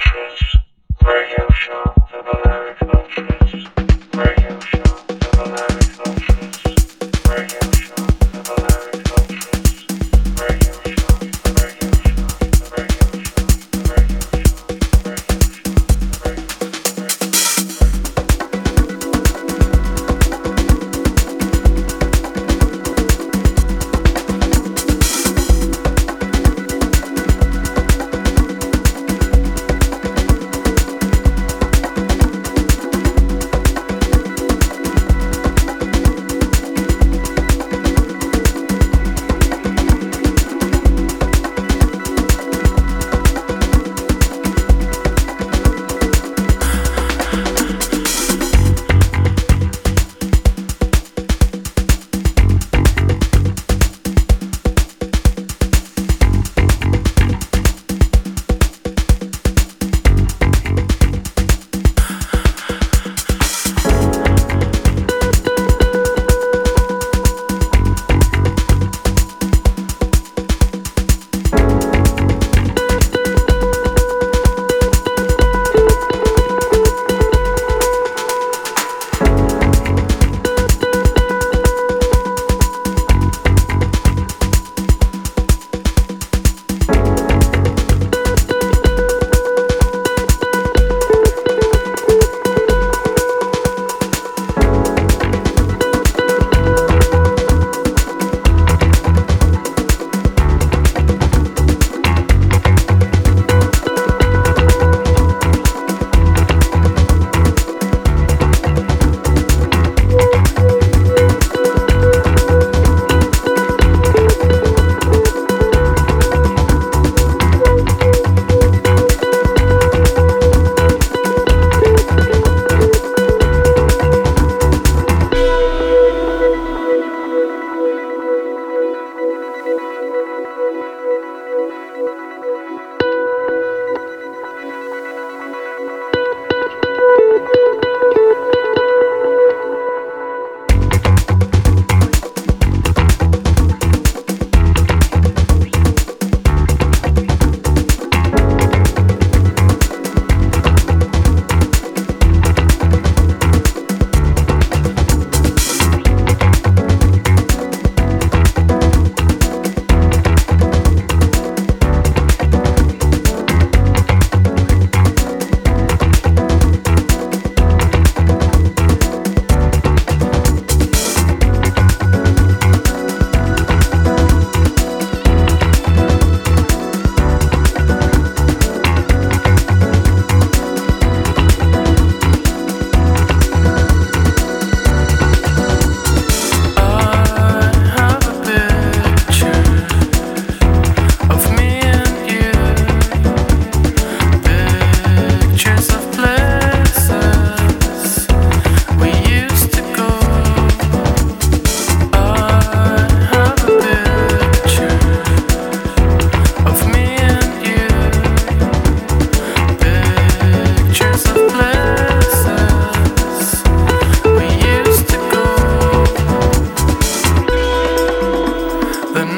friends.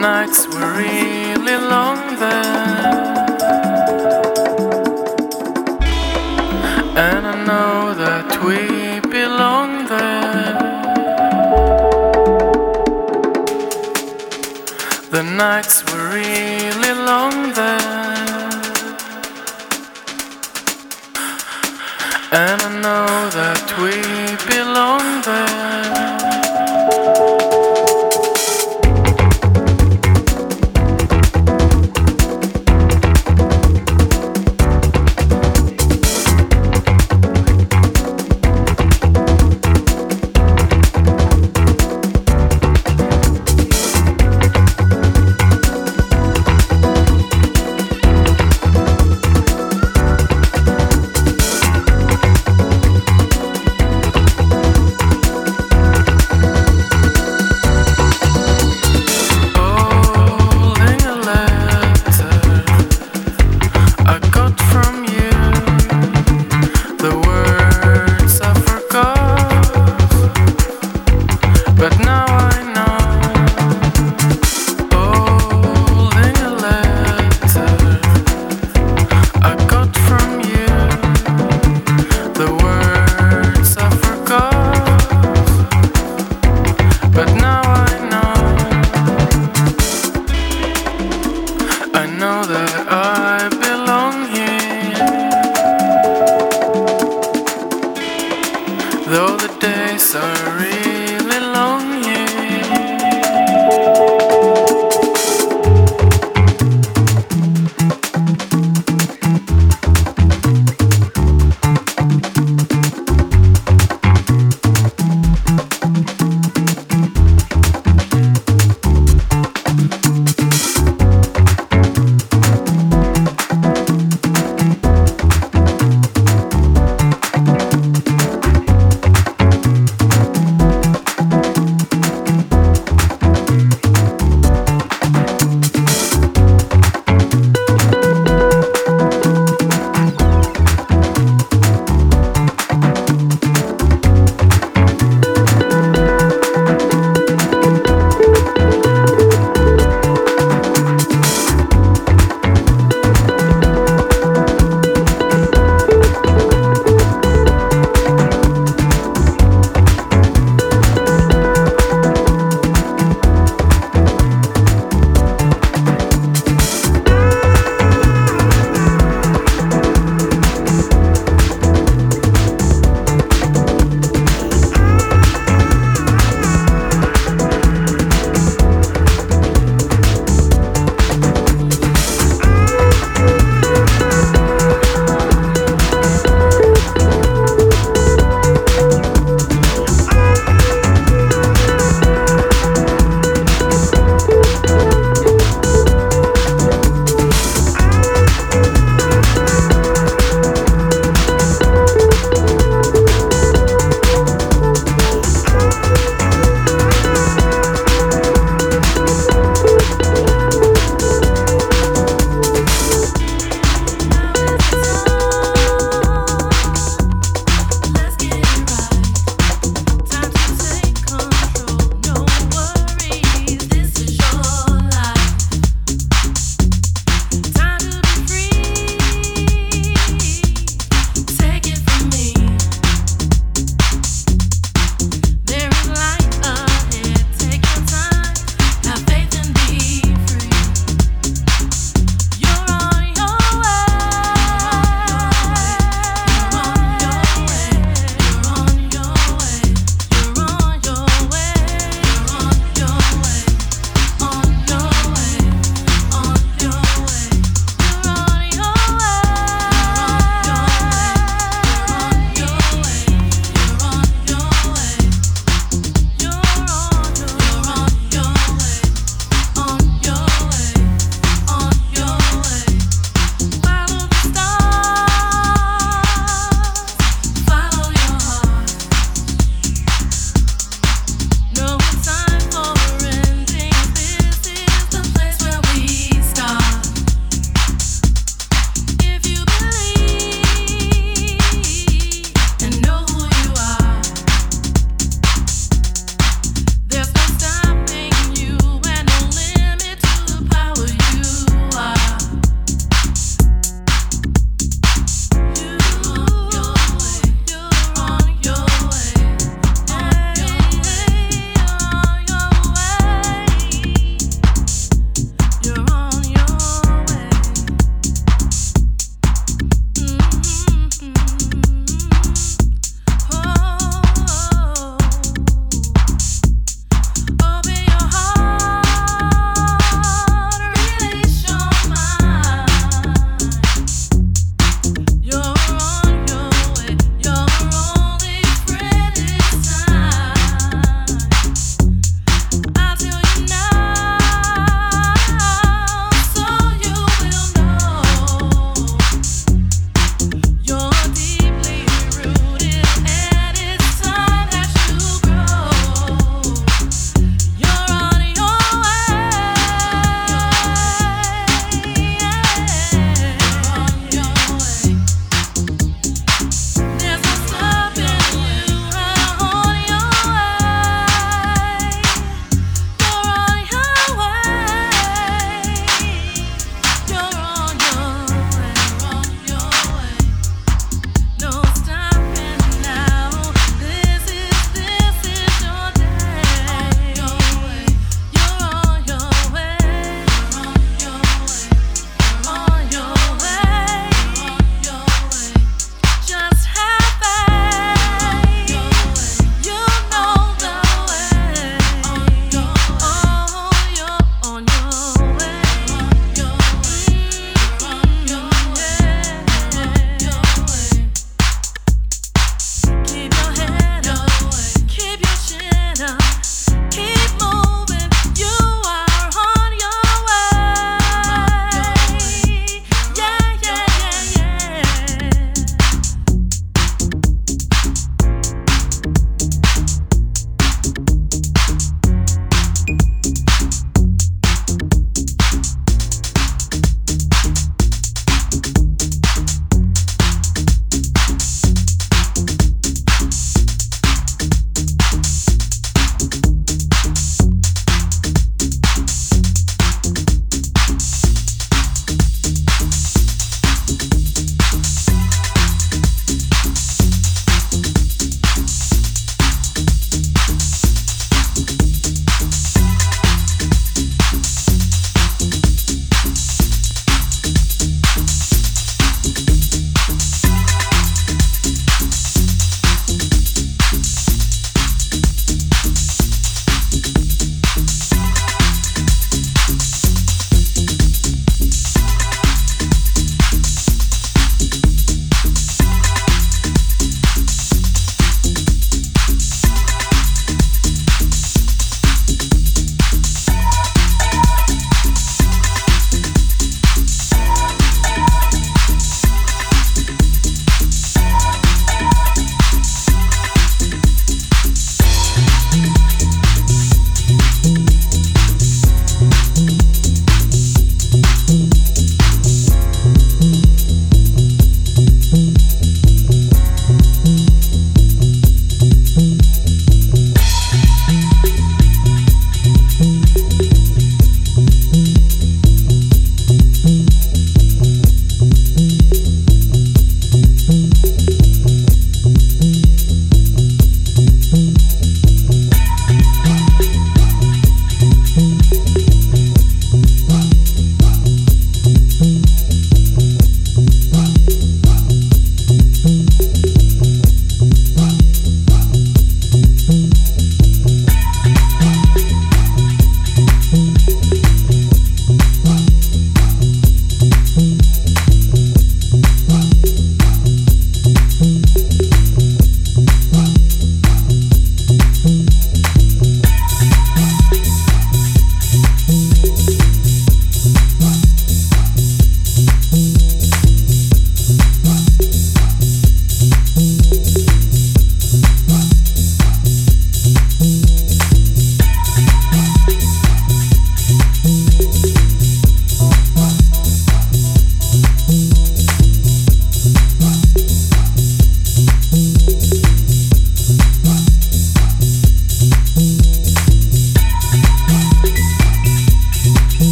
nights were really long then. And I know that we belong there. The nights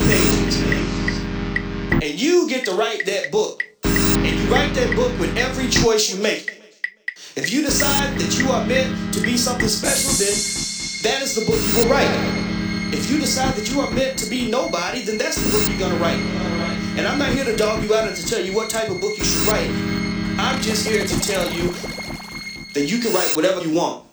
pages. And you get to write that book. And you write that book with every choice you make. If you decide that you are meant to be something special, then that is the book you will write. If you decide that you are meant to be nobody, then that's the book you're gonna write. And I'm not here to dog you out or to tell you what type of book you should write. I'm just here to tell you that you can write whatever you want.